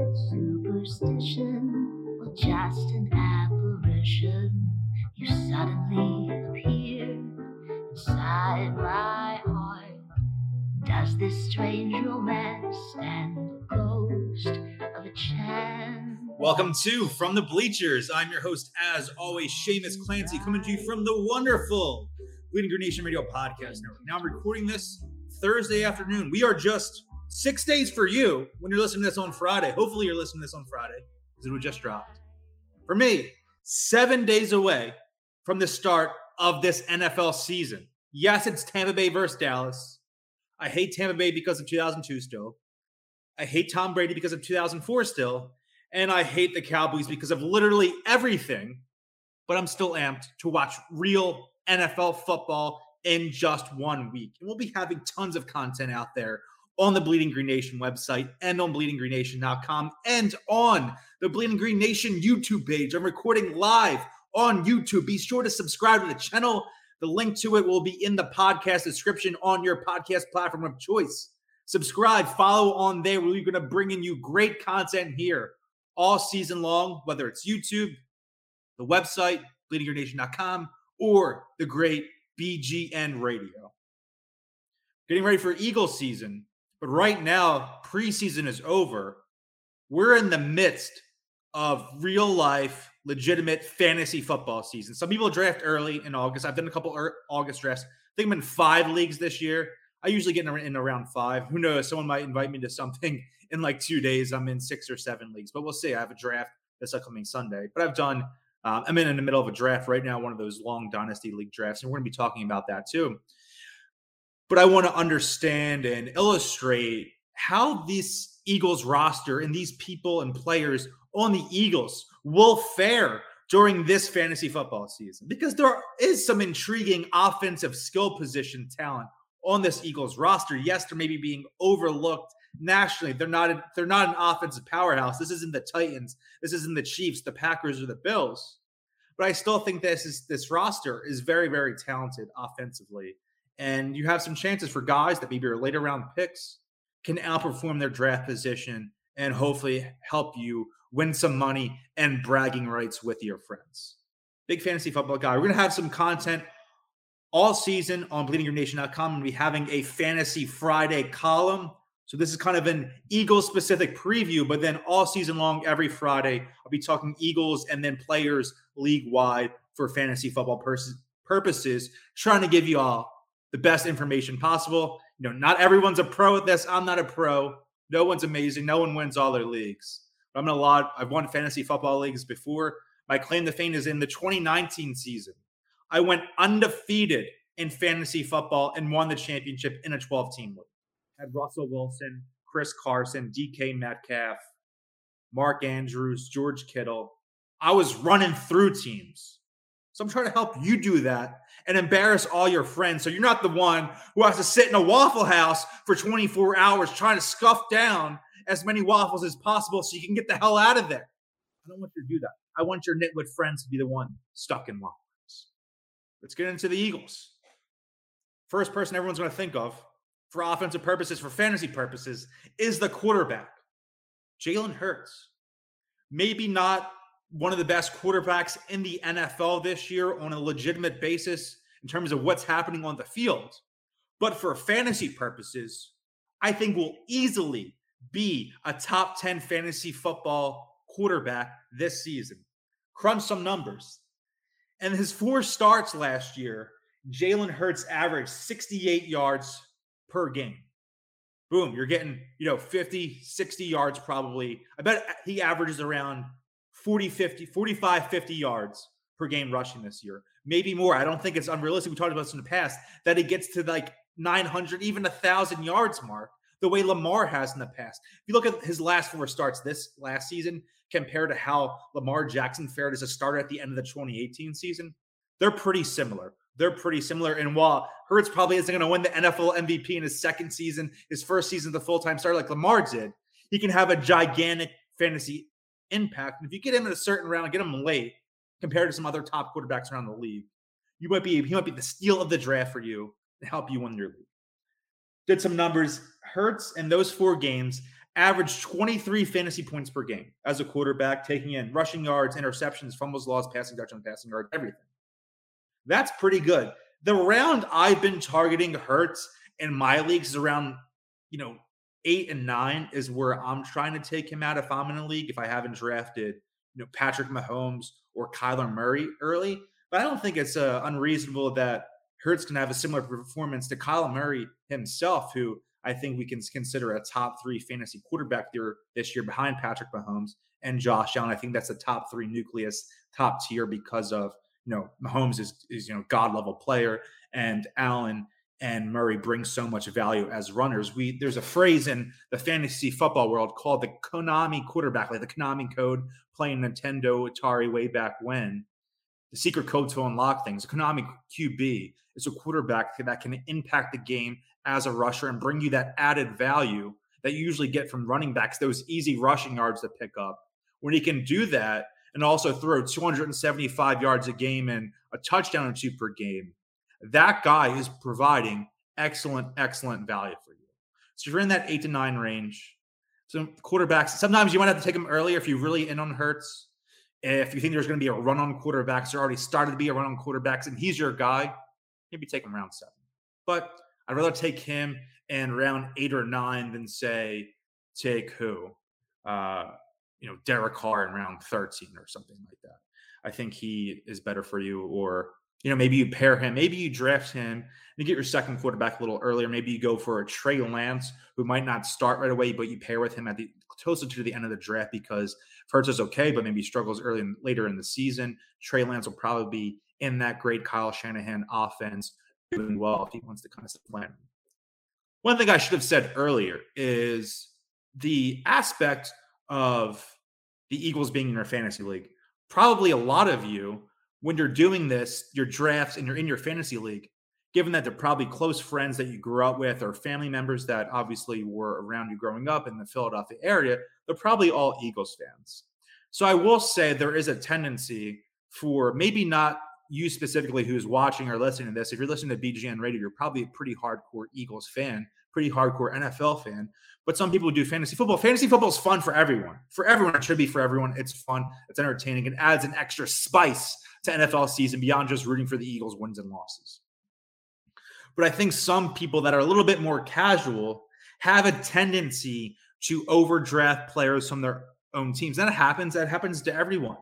it superstition or just an apparition? You suddenly appear inside my heart. Does this strange romance the ghost of a chance? Welcome to From the Bleachers. I'm your host, as always, Seamus Clancy, coming to you from the wonderful Bleeding Green Nation Radio Podcast Network. Now I'm recording this Thursday afternoon. We are just six days for you when you're listening to this on Friday. Hopefully, you're listening to this on Friday because it would just dropped. For me, seven days away from the start of this NFL season. Yes, it's Tampa Bay versus Dallas. I hate Tampa Bay because of 2002 still. I hate Tom Brady because of 2004 still. And I hate the Cowboys because of literally everything. But I'm still amped to watch real NFL football in just one week. And we'll be having tons of content out there on the Bleeding Green Nation website and on bleedinggreennation.com and on the Bleeding Green Nation YouTube page. I'm recording live on YouTube. Be sure to subscribe to the channel. The link to it will be in the podcast description on your podcast platform of choice. Subscribe, follow on there. We're going to bring in you great content here all season long, whether it's YouTube, the website, bleedinggreennation.com, or the great BGN radio. Getting ready for Eagle season, right now, preseason is over. We're in the midst of real life, legitimate fantasy football season. Some people draft early in August. I've done a couple August drafts. I think I'm in five leagues this year. I usually get in, in around five. Who knows? Someone might invite me to something in like two days. I'm in six or seven leagues, but we'll see. I have a draft this upcoming Sunday. But I've done. Um, I'm in, in the middle of a draft right now, one of those long dynasty league drafts, and we're going to be talking about that too. But I want to understand and illustrate how this Eagles roster and these people and players on the Eagles will fare during this fantasy football season because there is some intriguing offensive skill position talent on this Eagles roster. Yes, they're maybe being overlooked nationally. They're not a, they're not an offensive powerhouse. This isn't the Titans. This isn't the Chiefs, the Packers, or the Bills. But I still think this is this roster is very very talented offensively, and you have some chances for guys that maybe are later round picks can outperform their draft position and hopefully help you win some money and bragging rights with your friends. Big fantasy football guy. We're gonna have some content all season on bleedinggreennation.com and we'll be having a fantasy Friday column. So this is kind of an Eagles specific preview, but then all season long, every Friday, I'll be talking Eagles and then players league wide for fantasy football pers- purposes, trying to give you all the best information possible. You know, not everyone's a pro at this. I'm not a pro. No one's amazing. No one wins all their leagues. But I'm in a lot. I've won fantasy football leagues before. My claim to fame is in the 2019 season. I went undefeated in fantasy football and won the championship in a 12 team league. Had Russell Wilson, Chris Carson, DK Metcalf, Mark Andrews, George Kittle. I was running through teams. So I'm trying to help you do that and embarrass all your friends. So you're not the one who has to sit in a Waffle House for 24 hours trying to scuff down as many waffles as possible so you can get the hell out of there. I don't want you to do that. I want your nitwit friends to be the one stuck in Waffle waffles. Let's get into the Eagles. First person everyone's going to think of for offensive purposes, for fantasy purposes, is the quarterback, Jalen Hurts. Maybe not one of the best quarterbacks in the NFL this year on a legitimate basis in terms of what's happening on the field. But for fantasy purposes, I think will easily be a top 10 fantasy football quarterback this season. Crunch some numbers. And his four starts last year, Jalen Hurts averaged 68 yards per game. Boom, you're getting, you know, 50, 60 yards probably. I bet he averages around 40, 50, 45, 50 yards per game rushing this year. Maybe more. I don't think it's unrealistic. We talked about this in the past that he gets to like 900, even a thousand yards mark, the way Lamar has in the past. If you look at his last four starts this last season compared to how Lamar Jackson fared as a starter at the end of the 2018 season, they're pretty similar. They're pretty similar. And while Hurts probably isn't going to win the NFL MVP in his second season, his first season, the full time starter like Lamar did, he can have a gigantic fantasy impact. And if you get him in a certain round, get him late compared to some other top quarterbacks around the league, you might be he might be the steal of the draft for you to help you win your league. Did some numbers. Hurts in those four games averaged 23 fantasy points per game as a quarterback, taking in rushing yards, interceptions, fumbles, lost, passing touchdown, passing yards, everything. That's pretty good. The round I've been targeting Hurts in my leagues is around, you know, eight and nine is where I'm trying to take him out if I'm in a league. If I haven't drafted, you know, Patrick Mahomes or Kyler Murray early, but I don't think it's uh, unreasonable that Hurts can have a similar performance to Kyler Murray himself, who I think we can consider a top three fantasy quarterback there this year behind Patrick Mahomes and Josh Allen. I think that's a top three nucleus, top tier because of you know Mahomes is is you know god level player and Allen and Murray bring so much value as runners. We there's a phrase in the fantasy football world called the Konami quarterback, like the Konami code playing Nintendo Atari way back when. The secret code to unlock things. Konami QB is a quarterback that can impact the game as a rusher and bring you that added value that you usually get from running backs, those easy rushing yards to pick up. When he can do that and also throw 275 yards a game and a touchdown or two per game, that guy is providing excellent, excellent value for you. So you're in that eight to nine range, so quarterbacks, sometimes you might have to take them earlier if you're really in on Hurts. If you think there's going to be a run on quarterbacks, there already started to be a run on quarterbacks, and he's your guy, maybe take him round seven. But I'd rather take him in round eight or nine than say take who, uh, you know, Derek Carr in round thirteen or something like that. I think he is better for you, or you know, maybe you pair him, maybe you draft him and get your second quarterback a little earlier. Maybe you go for a Trey Lance who might not start right away, but you pair with him at the closer to the end of the draft because Hurts is okay, but maybe struggles early and later in the season. Trey Lance will probably be in that great Kyle Shanahan offense doing well if he wants to kind of supplant. One thing I should have said earlier is the aspect of the Eagles being in your fantasy league. Probably a lot of you when you're doing this, your drafts and you're in your fantasy league, given that they're probably close friends that you grew up with or family members that obviously were around you growing up in the Philadelphia area, they're probably all Eagles fans. So I will say there is a tendency for maybe not you specifically who's watching or listening to this. If you're listening to BGN Radio, you're probably a pretty hardcore Eagles fan, pretty hardcore NFL fan. But some people do fantasy football. Fantasy football is fun for everyone. For everyone, it should be for everyone. It's fun. It's entertaining. It adds an extra spice to NFL season beyond just rooting for the Eagles' wins and losses. But I think some people that are a little bit more casual have a tendency to overdraft players from their own teams. That happens. That happens to everyone.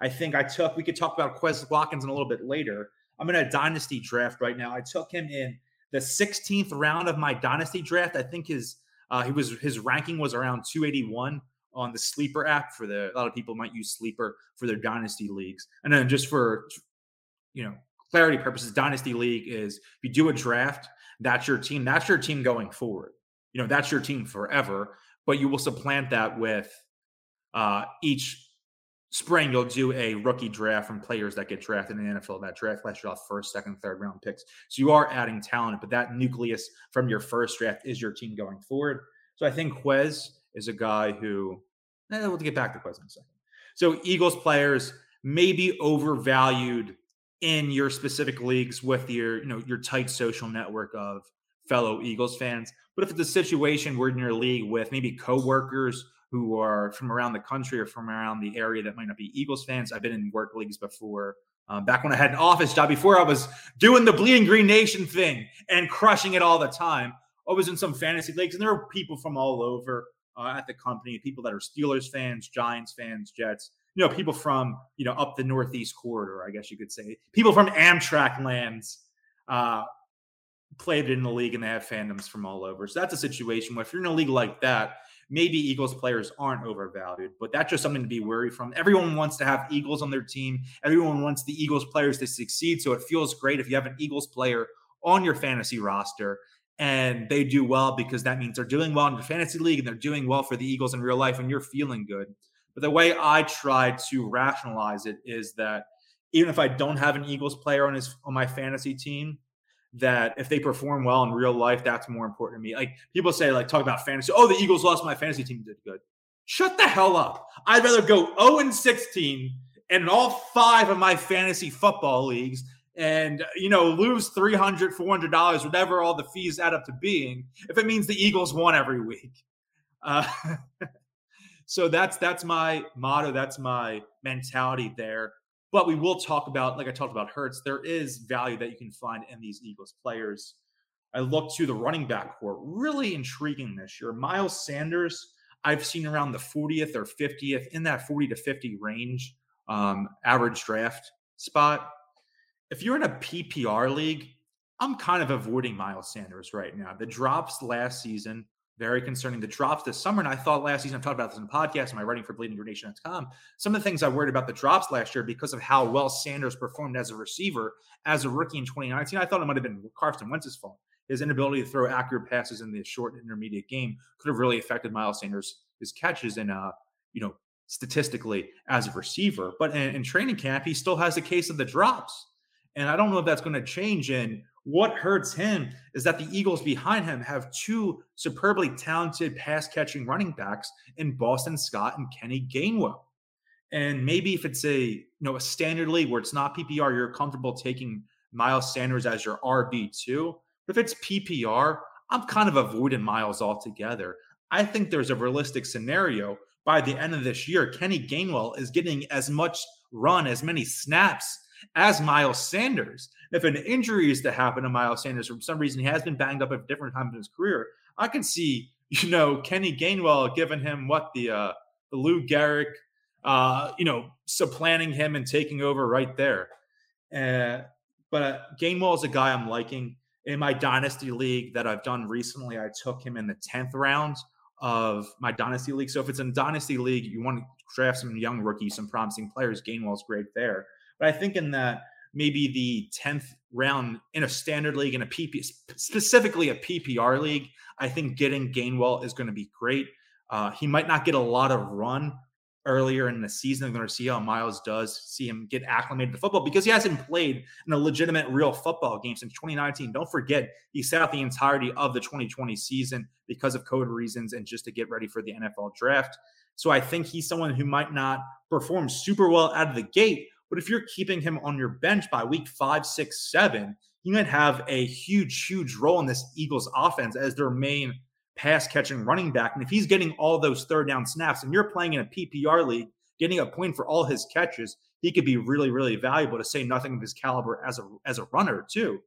I think I took, we could talk about Quez Watkins in a little bit later. I'm in a dynasty draft right now. I took him in the 16th round of my dynasty draft. I think his uh, he was his ranking was around 281 on the Sleeper app for the a lot of people might use Sleeper for their dynasty leagues. And then just for you know clarity purposes, dynasty league is if you do a draft, that's your team. That's your team going forward. You know that's your team forever. But you will supplant that with uh, each spring you'll do a rookie draft from players that get drafted in the NFL. That draft last year off first, second, third round picks. So you are adding talent, but that nucleus from your first draft is your team going forward. So I think Quez is a guy who eh, we'll get back to Quez in a second. So Eagles players may be overvalued in your specific leagues with your, you know, your tight social network of fellow Eagles fans. But if it's a situation where in your league with maybe coworkers who are from around the country or from around the area that might not be Eagles fans, I've been in work leagues before. Um, back when I had an office job, before I was doing the Bleeding Green Nation thing and crushing it all the time, I was in some fantasy leagues, and there were people from all over uh, at the company, people that are Steelers fans, Giants fans, Jets, you know, people from, you know, up the Northeast corridor, I guess you could say, people from Amtrak lands uh, played in the league and they have fandoms from all over. So that's a situation where if you're in a league like that, maybe Eagles players aren't overvalued, but that's just something to be worried from. Everyone wants to have Eagles on their team. Everyone wants the Eagles players to succeed. So it feels great if you have an Eagles player on your fantasy roster and they do well because that means they're doing well in the fantasy league and they're doing well for the Eagles in real life and you're feeling good. But the way I try to rationalize it is that even if I don't have an Eagles player on his on my fantasy team, that if they perform well in real life, that's more important to me. Like people say, like talk about fantasy. Oh, the Eagles lost my fantasy team did good. Shut the hell up. I'd rather go 0 and 16 in all five of my fantasy football leagues and you know lose 300 400 dollars whatever all the fees add up to being if it means the eagles won every week Uh, so that's that's my motto. That's my mentality there. But we will talk about, like I talked about Hurts, there is value that you can find in these Eagles players. I look to the running back corps, really intriguing this year. Miles Sanders, I've seen around the 40th or 50th in that 40 to 50 range, um, average draft spot. If you're in a PPR league, I'm kind of avoiding Miles Sanders right now. The drops last season, very concerning. The drops this summer, and I thought last season, I've talked about this in the podcast, am I writing for bleedinggreennation.com? Some of the things I worried about the drops last year because of how well Sanders performed as a receiver, as a rookie in 2019. I thought it might have been Carson Wentz's fault. His inability to throw accurate passes in the short and intermediate game could have really affected Miles Sanders' his catches and uh, you know, statistically as a receiver. But in, in training camp, he still has a case of the drops. And I don't know if that's going to change in what hurts him is that the Eagles behind him have two superbly talented pass catching running backs in Boston Scott and Kenny Gainwell. And maybe if it's a you know a standard league where it's not PPR, you're comfortable taking Miles Sanders as your RB two. But if it's PPR, I'm kind of avoiding Miles altogether. I think there's a realistic scenario by the end of this year. Kenny Gainwell is getting as much run, as many snaps as Miles Sanders. If an injury is to happen to Miles Sanders for some reason, he has been banged up at different times in his career. I can see, you know, Kenny Gainwell giving him what the uh, the Lou Gehrig, uh, you know, supplanting him and taking over right there. Uh, but uh, Gainwell is a guy I'm liking in my dynasty league that I've done recently. I took him in the tenth round of my dynasty league. So if it's a dynasty league, you want to draft some young rookies, some promising players. Gainwell's great there. But I think in that maybe the 10th round in a standard league in a PP, specifically a PPR league, I think getting Gainwell is going to be great. Uh, he might not get a lot of run earlier in the season. I'm going to see how Miles does, see him get acclimated to football because he hasn't played in a legitimate real football game since 2019. Don't forget, he sat out the entirety of the 2020 season because of COVID reasons and just to get ready for the NFL draft. So I think he's someone who might not perform super well out of the gate, but if you're keeping him on your bench by week five, six, seven, he might have a huge, huge role in this Eagles offense as their main pass catching running back. And if he's getting all those third down snaps and you're playing in a PPR league, getting a point for all his catches, he could be really, really valuable to say nothing of his caliber as a as a runner, too.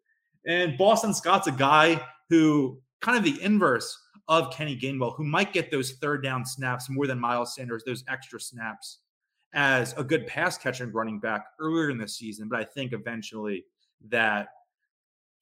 And Boston Scott's a guy who kind of the inverse of Kenny Gainwell, who might get those third down snaps more than Miles Sanders, those extra snaps as a good pass catching running back earlier in the season, but I think eventually that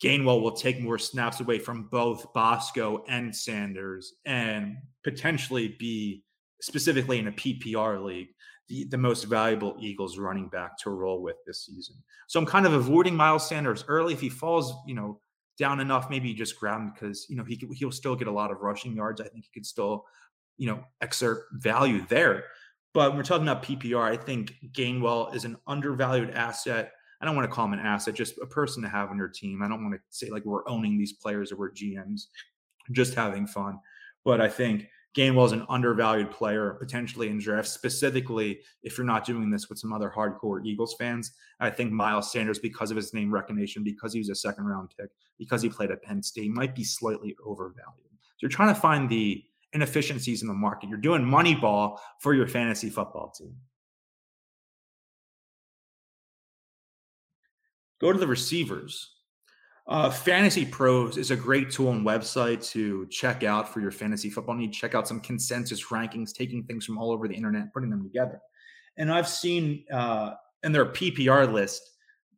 Gainwell will take more snaps away from both Bosco and Sanders and potentially be specifically in a PPR league the, the most valuable Eagles running back to roll with this season. So I'm kind of avoiding Miles Sanders early. If he falls, you know, down enough, maybe just grab him because you know he he'll still get a lot of rushing yards. I think he could still, you know, exert value there. But when we're talking about PPR, I think Gainwell is an undervalued asset. I don't want to call him an asset, just a person to have on your team. I don't want to say like we're owning these players or we're GMs, just having fun. But I think Gainwell is an undervalued player, potentially in drafts, specifically if you're not doing this with some other hardcore Eagles fans. I think Miles Sanders, because of his name recognition, because he was a second round pick, because he played at Penn State, might be slightly overvalued. So you're trying to find the inefficiencies in the market. You're doing money ball for your fantasy football team. Go to the receivers. Uh, fantasy Pros is a great tool and website to check out for your fantasy football need. Check out some consensus rankings, taking things from all over the internet, putting them together. And I've seen uh, in their PPR list,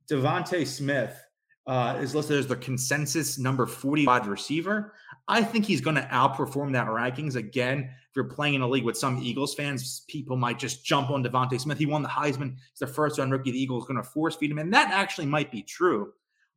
DeVonta Smith uh, is listed as the consensus number 40 wide receiver. I think he's going to outperform that rankings. Again, if you're playing in a league with some Eagles fans, people might just jump on DeVonta Smith. He won the Heisman. He's the first round rookie. The Eagles going to force feed him. And that actually might be true.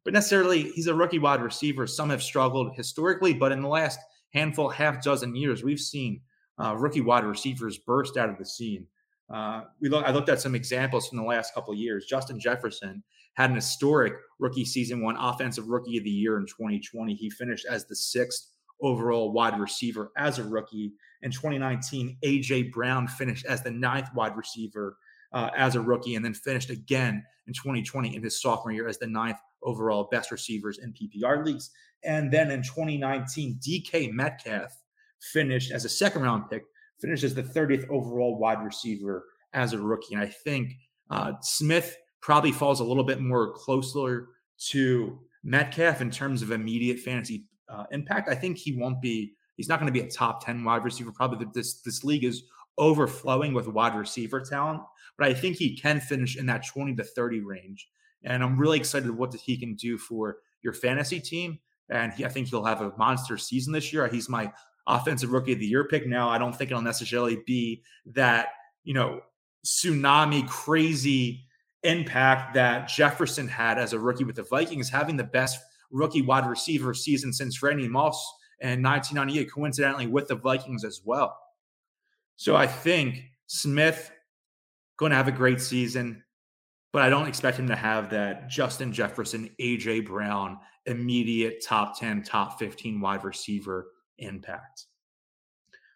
But necessarily, he's a rookie wide receiver. Some have struggled historically, but in the last handful, half dozen years, we've seen uh, rookie wide receivers burst out of the scene. Uh, we look, I looked at some examples from the last couple of years. Justin Jefferson had an historic rookie season, won offensive rookie of the year in 2020. He finished as the sixth overall wide receiver as a rookie. In 2019, AJ Brown finished as the ninth wide receiver uh, as a rookie, and then finished again in 2020 in his sophomore year as the ninth overall best receivers in PPR leagues. And then in 2019, DK Metcalf finished as a second round pick, finished as the 30th overall wide receiver as a rookie. And I think uh, Smith probably falls a little bit more closer to Metcalf in terms of immediate fantasy uh, impact. I think he won't be. He's not going to be a top 10 wide receiver. Probably this this league is overflowing with wide receiver talent, but I think he can finish in that 20 to 30 range. And I'm really excited what he can do for your fantasy team. And he, I think he'll have a monster season this year. He's my offensive rookie of the year pick now. I don't think it'll necessarily be that, you know, tsunami crazy impact that Jefferson had as a rookie with the Vikings, having the best rookie wide receiver season since Randy Moss in 1998, coincidentally with the Vikings as well. So I think Smith going to have a great season, but I don't expect him to have that Justin Jefferson, AJ Brown, immediate top 10, top 15 wide receiver impact.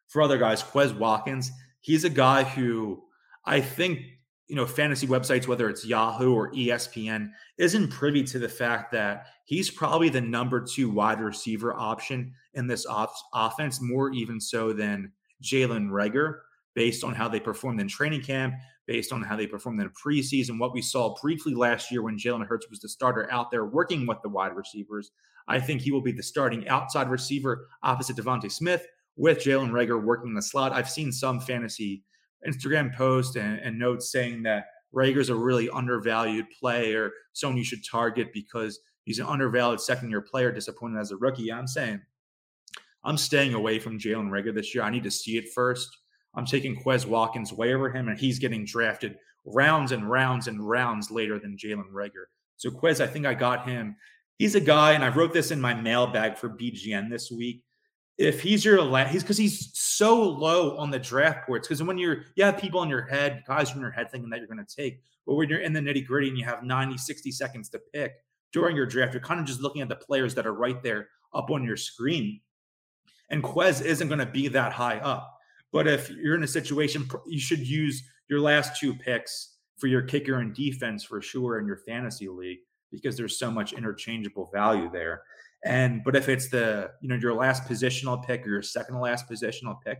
For other guys, Quez Watkins, he's a guy who I think, you know, fantasy websites, whether it's Yahoo or ESPN, isn't privy to the fact that he's probably the number two wide receiver option in this off- offense, more even so than Jalen Reagor, based on how they performed in training camp, based on how they performed in preseason, what we saw briefly last year when Jalen Hurts was the starter out there working with the wide receivers. I think he will be the starting outside receiver opposite DeVonta Smith with Jalen Reagor working the slot. I've seen some fantasy Instagram posts and, and notes saying that Reagor's a really undervalued player, someone you should target because he's an undervalued second year player, disappointed as a rookie. I'm saying I'm staying away from Jalen Reagor this year. I need to see it first. I'm taking Quez Watkins way over him, and he's getting drafted rounds and rounds and rounds later than Jalen Reagor. So Quez, I think I got him he's a guy, and I wrote this in my mailbag for BGN this week. If he's your last, he's because he's so low on the draft boards. Because when you're, you have people in your head, guys in your head thinking that you're going to take, but when you're in the nitty gritty and you have 90, 60 seconds to pick during your draft, you're kind of just looking at the players that are right there up on your screen. And Quez isn't going to be that high up. But if you're in a situation, you should use your last two picks for your kicker and defense for sure in your fantasy league because there's so much interchangeable value there. And but if it's the you know your last positional pick or your second to last positional pick,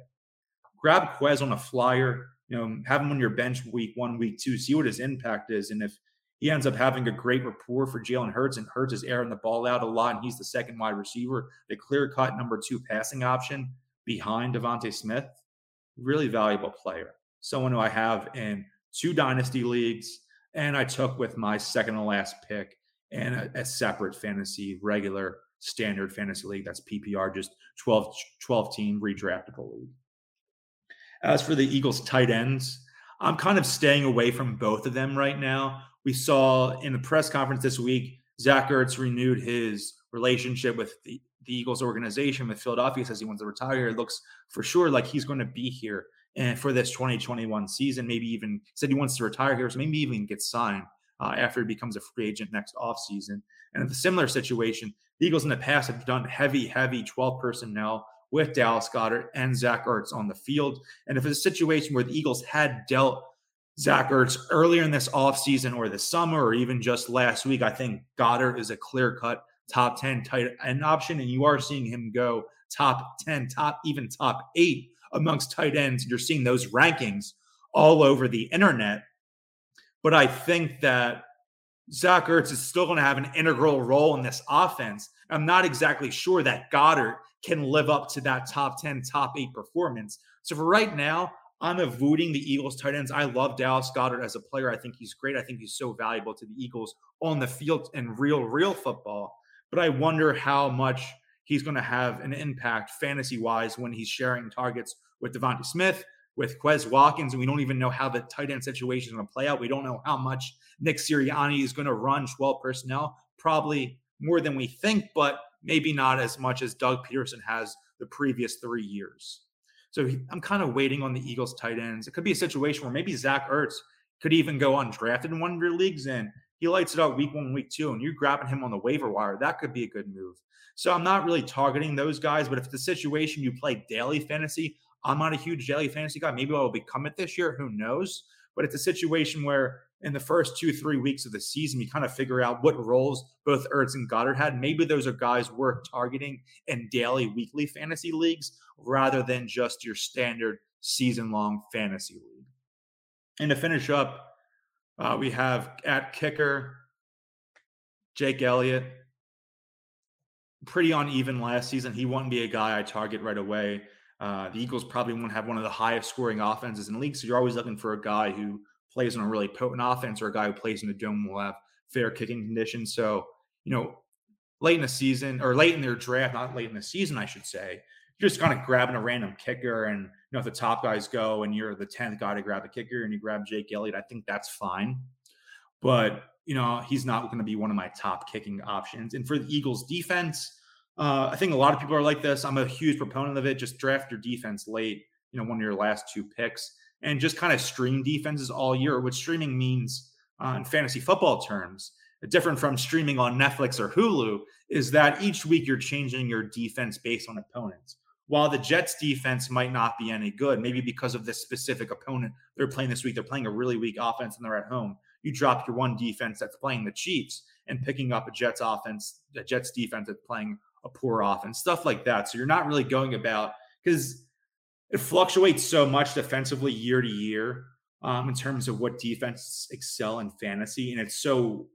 grab Quez on a flyer. You know, have him on your bench week one, week two, see what his impact is, and if he ends up having a great rapport for Jalen Hurts, and Hurts is airing the ball out a lot, and he's the second wide receiver, the clear cut number two passing option behind DeVonta Smith. Really valuable player. Someone who I have in two dynasty leagues, and I took with my second to last pick and a, a, separate fantasy, regular standard fantasy league that's PPR, just 12, 12 team redraftable league. As for the Eagles tight ends, I'm kind of staying away from both of them right now. We saw in the press conference this week, Zach Ertz renewed his relationship with the, the Eagles organization with Philadelphia. Says he wants to retire. It looks for sure like he's going to be here and for this 2021 season. Maybe even said he wants to retire here, so maybe even get signed uh, after he becomes a free agent next offseason. And a similar situation, the Eagles in the past have done heavy, heavy 12 personnel with Dallas Goedert and Zach Ertz on the field. And if it's a situation where the Eagles had dealt Zach Ertz earlier in this offseason or this summer or even just last week, I think Goedert is a clear cut top 10 tight end option. And you are seeing him go top 10, top even top eight amongst tight ends. You're seeing those rankings all over the internet. But I think that Zach Ertz is still going to have an integral role in this offense. I'm not exactly sure that Goedert can live up to that top 10, top eight performance. So for right now, I'm avoiding the Eagles tight ends. I love Dallas Goedert as a player. I think he's great. I think he's so valuable to the Eagles on the field in real, real football. But I wonder how much he's going to have an impact fantasy wise when he's sharing targets with DeVonta Smith, with Quez Watkins, and we don't even know how the tight end situation is going to play out. We don't know how much Nick Sirianni is going to run 12 personnel, probably more than we think, but maybe not as much as Doug Pederson has the previous three years. So he, I'm kind of waiting on the Eagles tight ends. It could be a situation where maybe Zach Ertz could even go undrafted in one of your leagues and he lights it up week one, week two, and you're grabbing him on the waiver wire. That could be a good move. So I'm not really targeting those guys, but if the situation you play daily fantasy, I'm not a huge daily fantasy guy. Maybe I'll become it this year. Who knows? but it's a situation where in the first two, three weeks of the season, we kind of figure out what roles both Ertz and Goedert had. Maybe those are guys worth targeting in daily, weekly fantasy leagues rather than just your standard season long fantasy league. And to finish up, uh, we have at kicker Jake Elliott. Pretty uneven last season. He wouldn't be a guy I target right away. Uh, the Eagles probably won't have one of the highest scoring offenses in the league. So you're always looking for a guy who plays in a really potent offense or a guy who plays in the dome will have fair kicking conditions. So, you know, late in the season or late in their draft, not late in the season, I should say, you're just kind of grabbing a random kicker. And, you know, if the top guys go and you're the 10th guy to grab a kicker and you grab Jake Elliott, I think that's fine. But, you know, he's not going to be one of my top kicking options. And for the Eagles defense, uh, I think a lot of people are like this. I'm a huge proponent of it. Just draft your defense late, you know, one of your last two picks and just kind of stream defenses all year. What streaming means uh, in fantasy football terms, different from streaming on Netflix or Hulu, is that each week you're changing your defense based on opponents. While the Jets defense might not be any good, maybe because of this specific opponent they're playing this week, they're playing a really weak offense and they're at home. You drop your one defense that's playing the Chiefs and picking up a Jets offense, a Jets defense that's playing a poor offense, stuff like that. So you're not really going about because it fluctuates so much defensively year to year um, in terms of what defenses excel in fantasy, and it's so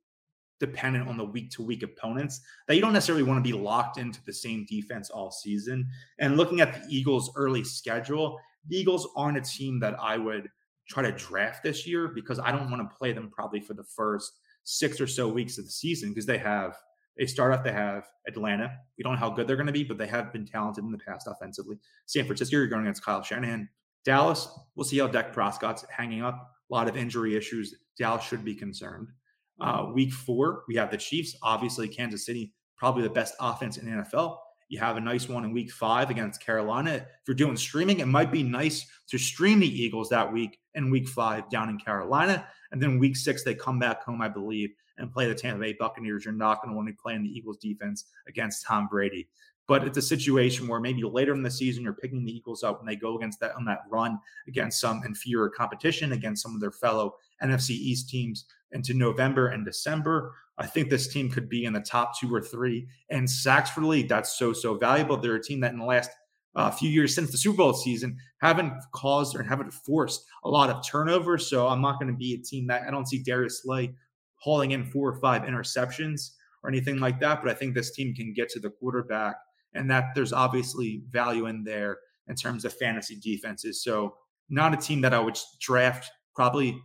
dependent on the week to week opponents that you don't necessarily want to be locked into the same defense all season. And looking at the Eagles' early schedule, the Eagles aren't a team that I would try to draft this year because I don't want to play them probably for the first six or so weeks of the season because they have they start off, they have Atlanta. We don't know how good they're going to be, but they have been talented in the past offensively. San Francisco, you're going against Kyle Shanahan. Dallas, we'll see how Dak Prescott's hanging up. A lot of injury issues. Dallas should be concerned. Uh, week four, we have the Chiefs. Obviously, Kansas City, probably the best offense in the NFL. You have a nice one in week five against Carolina. If you're doing streaming, it might be nice to stream the Eagles that week in week five down in Carolina. And then week six, they come back home, I believe, and play the Tampa Bay Buccaneers, you're not going to want to play in the Eagles defense against Tom Brady. But it's a situation where maybe later in the season you're picking the Eagles up when they go against that on that run against some inferior competition against some of their fellow NFC East teams into November and December. I think this team could be in the top two or three. And sacks for the league, that's so, so valuable. They're a team that in the last uh, few years since the Super Bowl season haven't caused or haven't forced a lot of turnover. So I'm not going to be a team that I don't see Darius Slay hauling in four or five interceptions or anything like that. But I think this team can get to the quarterback, and that there's obviously value in there in terms of fantasy defenses. So, not a team that I would draft probably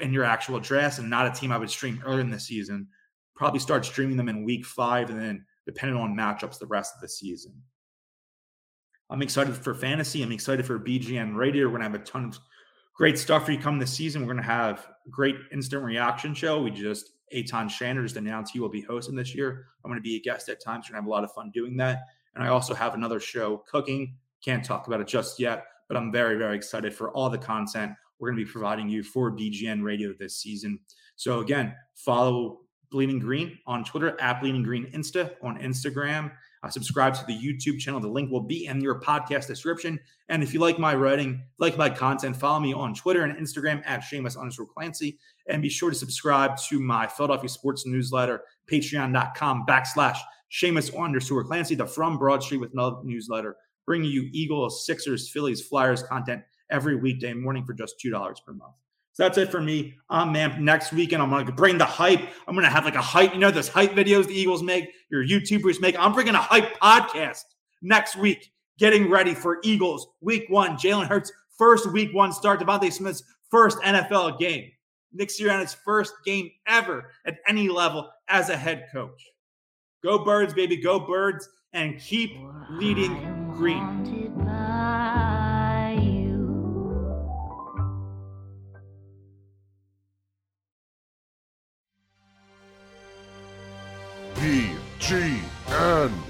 in your actual drafts, and not a team I would stream early in the season. Probably start streaming them in week five, and then depending on matchups, the rest of the season. I'm excited for fantasy. I'm excited for BGN Radio. We're gonna have a ton of great stuff for you coming this season. We're to have great instant reaction show. We just, Aton Shander just announced he will be hosting this year. I'm going to be a guest at times. We're going to have a lot of fun doing that. And I also have another show cooking. Can't talk about it just yet, but I'm very, very excited for all the content we're going to be providing you for BGN Radio this season. So again, follow Bleeding Green on Twitter at Bleeding Green Insta on Instagram uh, subscribe to the YouTube channel. The link will be in your podcast description. And if you like my writing, like my content, follow me on Twitter and Instagram at Seamus underscore Clancy. And be sure to subscribe to my Philadelphia Sports newsletter, patreon.com backslash Seamus underscore Clancy, the From Broad Street with Love newsletter, bringing you Eagles, Sixers, Phillies, Flyers content every weekday morning for just $2 per month. So that's it for me. Um, man, next weekend I'm gonna bring the hype. I'm gonna have like a hype. You know those hype videos the Eagles make, your YouTubers make. I'm bringing a hype podcast next week. Getting ready for Eagles Week One. Jalen Hurts first Week One start. DeVonta Smith's first NFL game. Nick Sirianni's first game ever at any level as a head coach. Go Birds, baby. Go Birds, and keep leading green. G N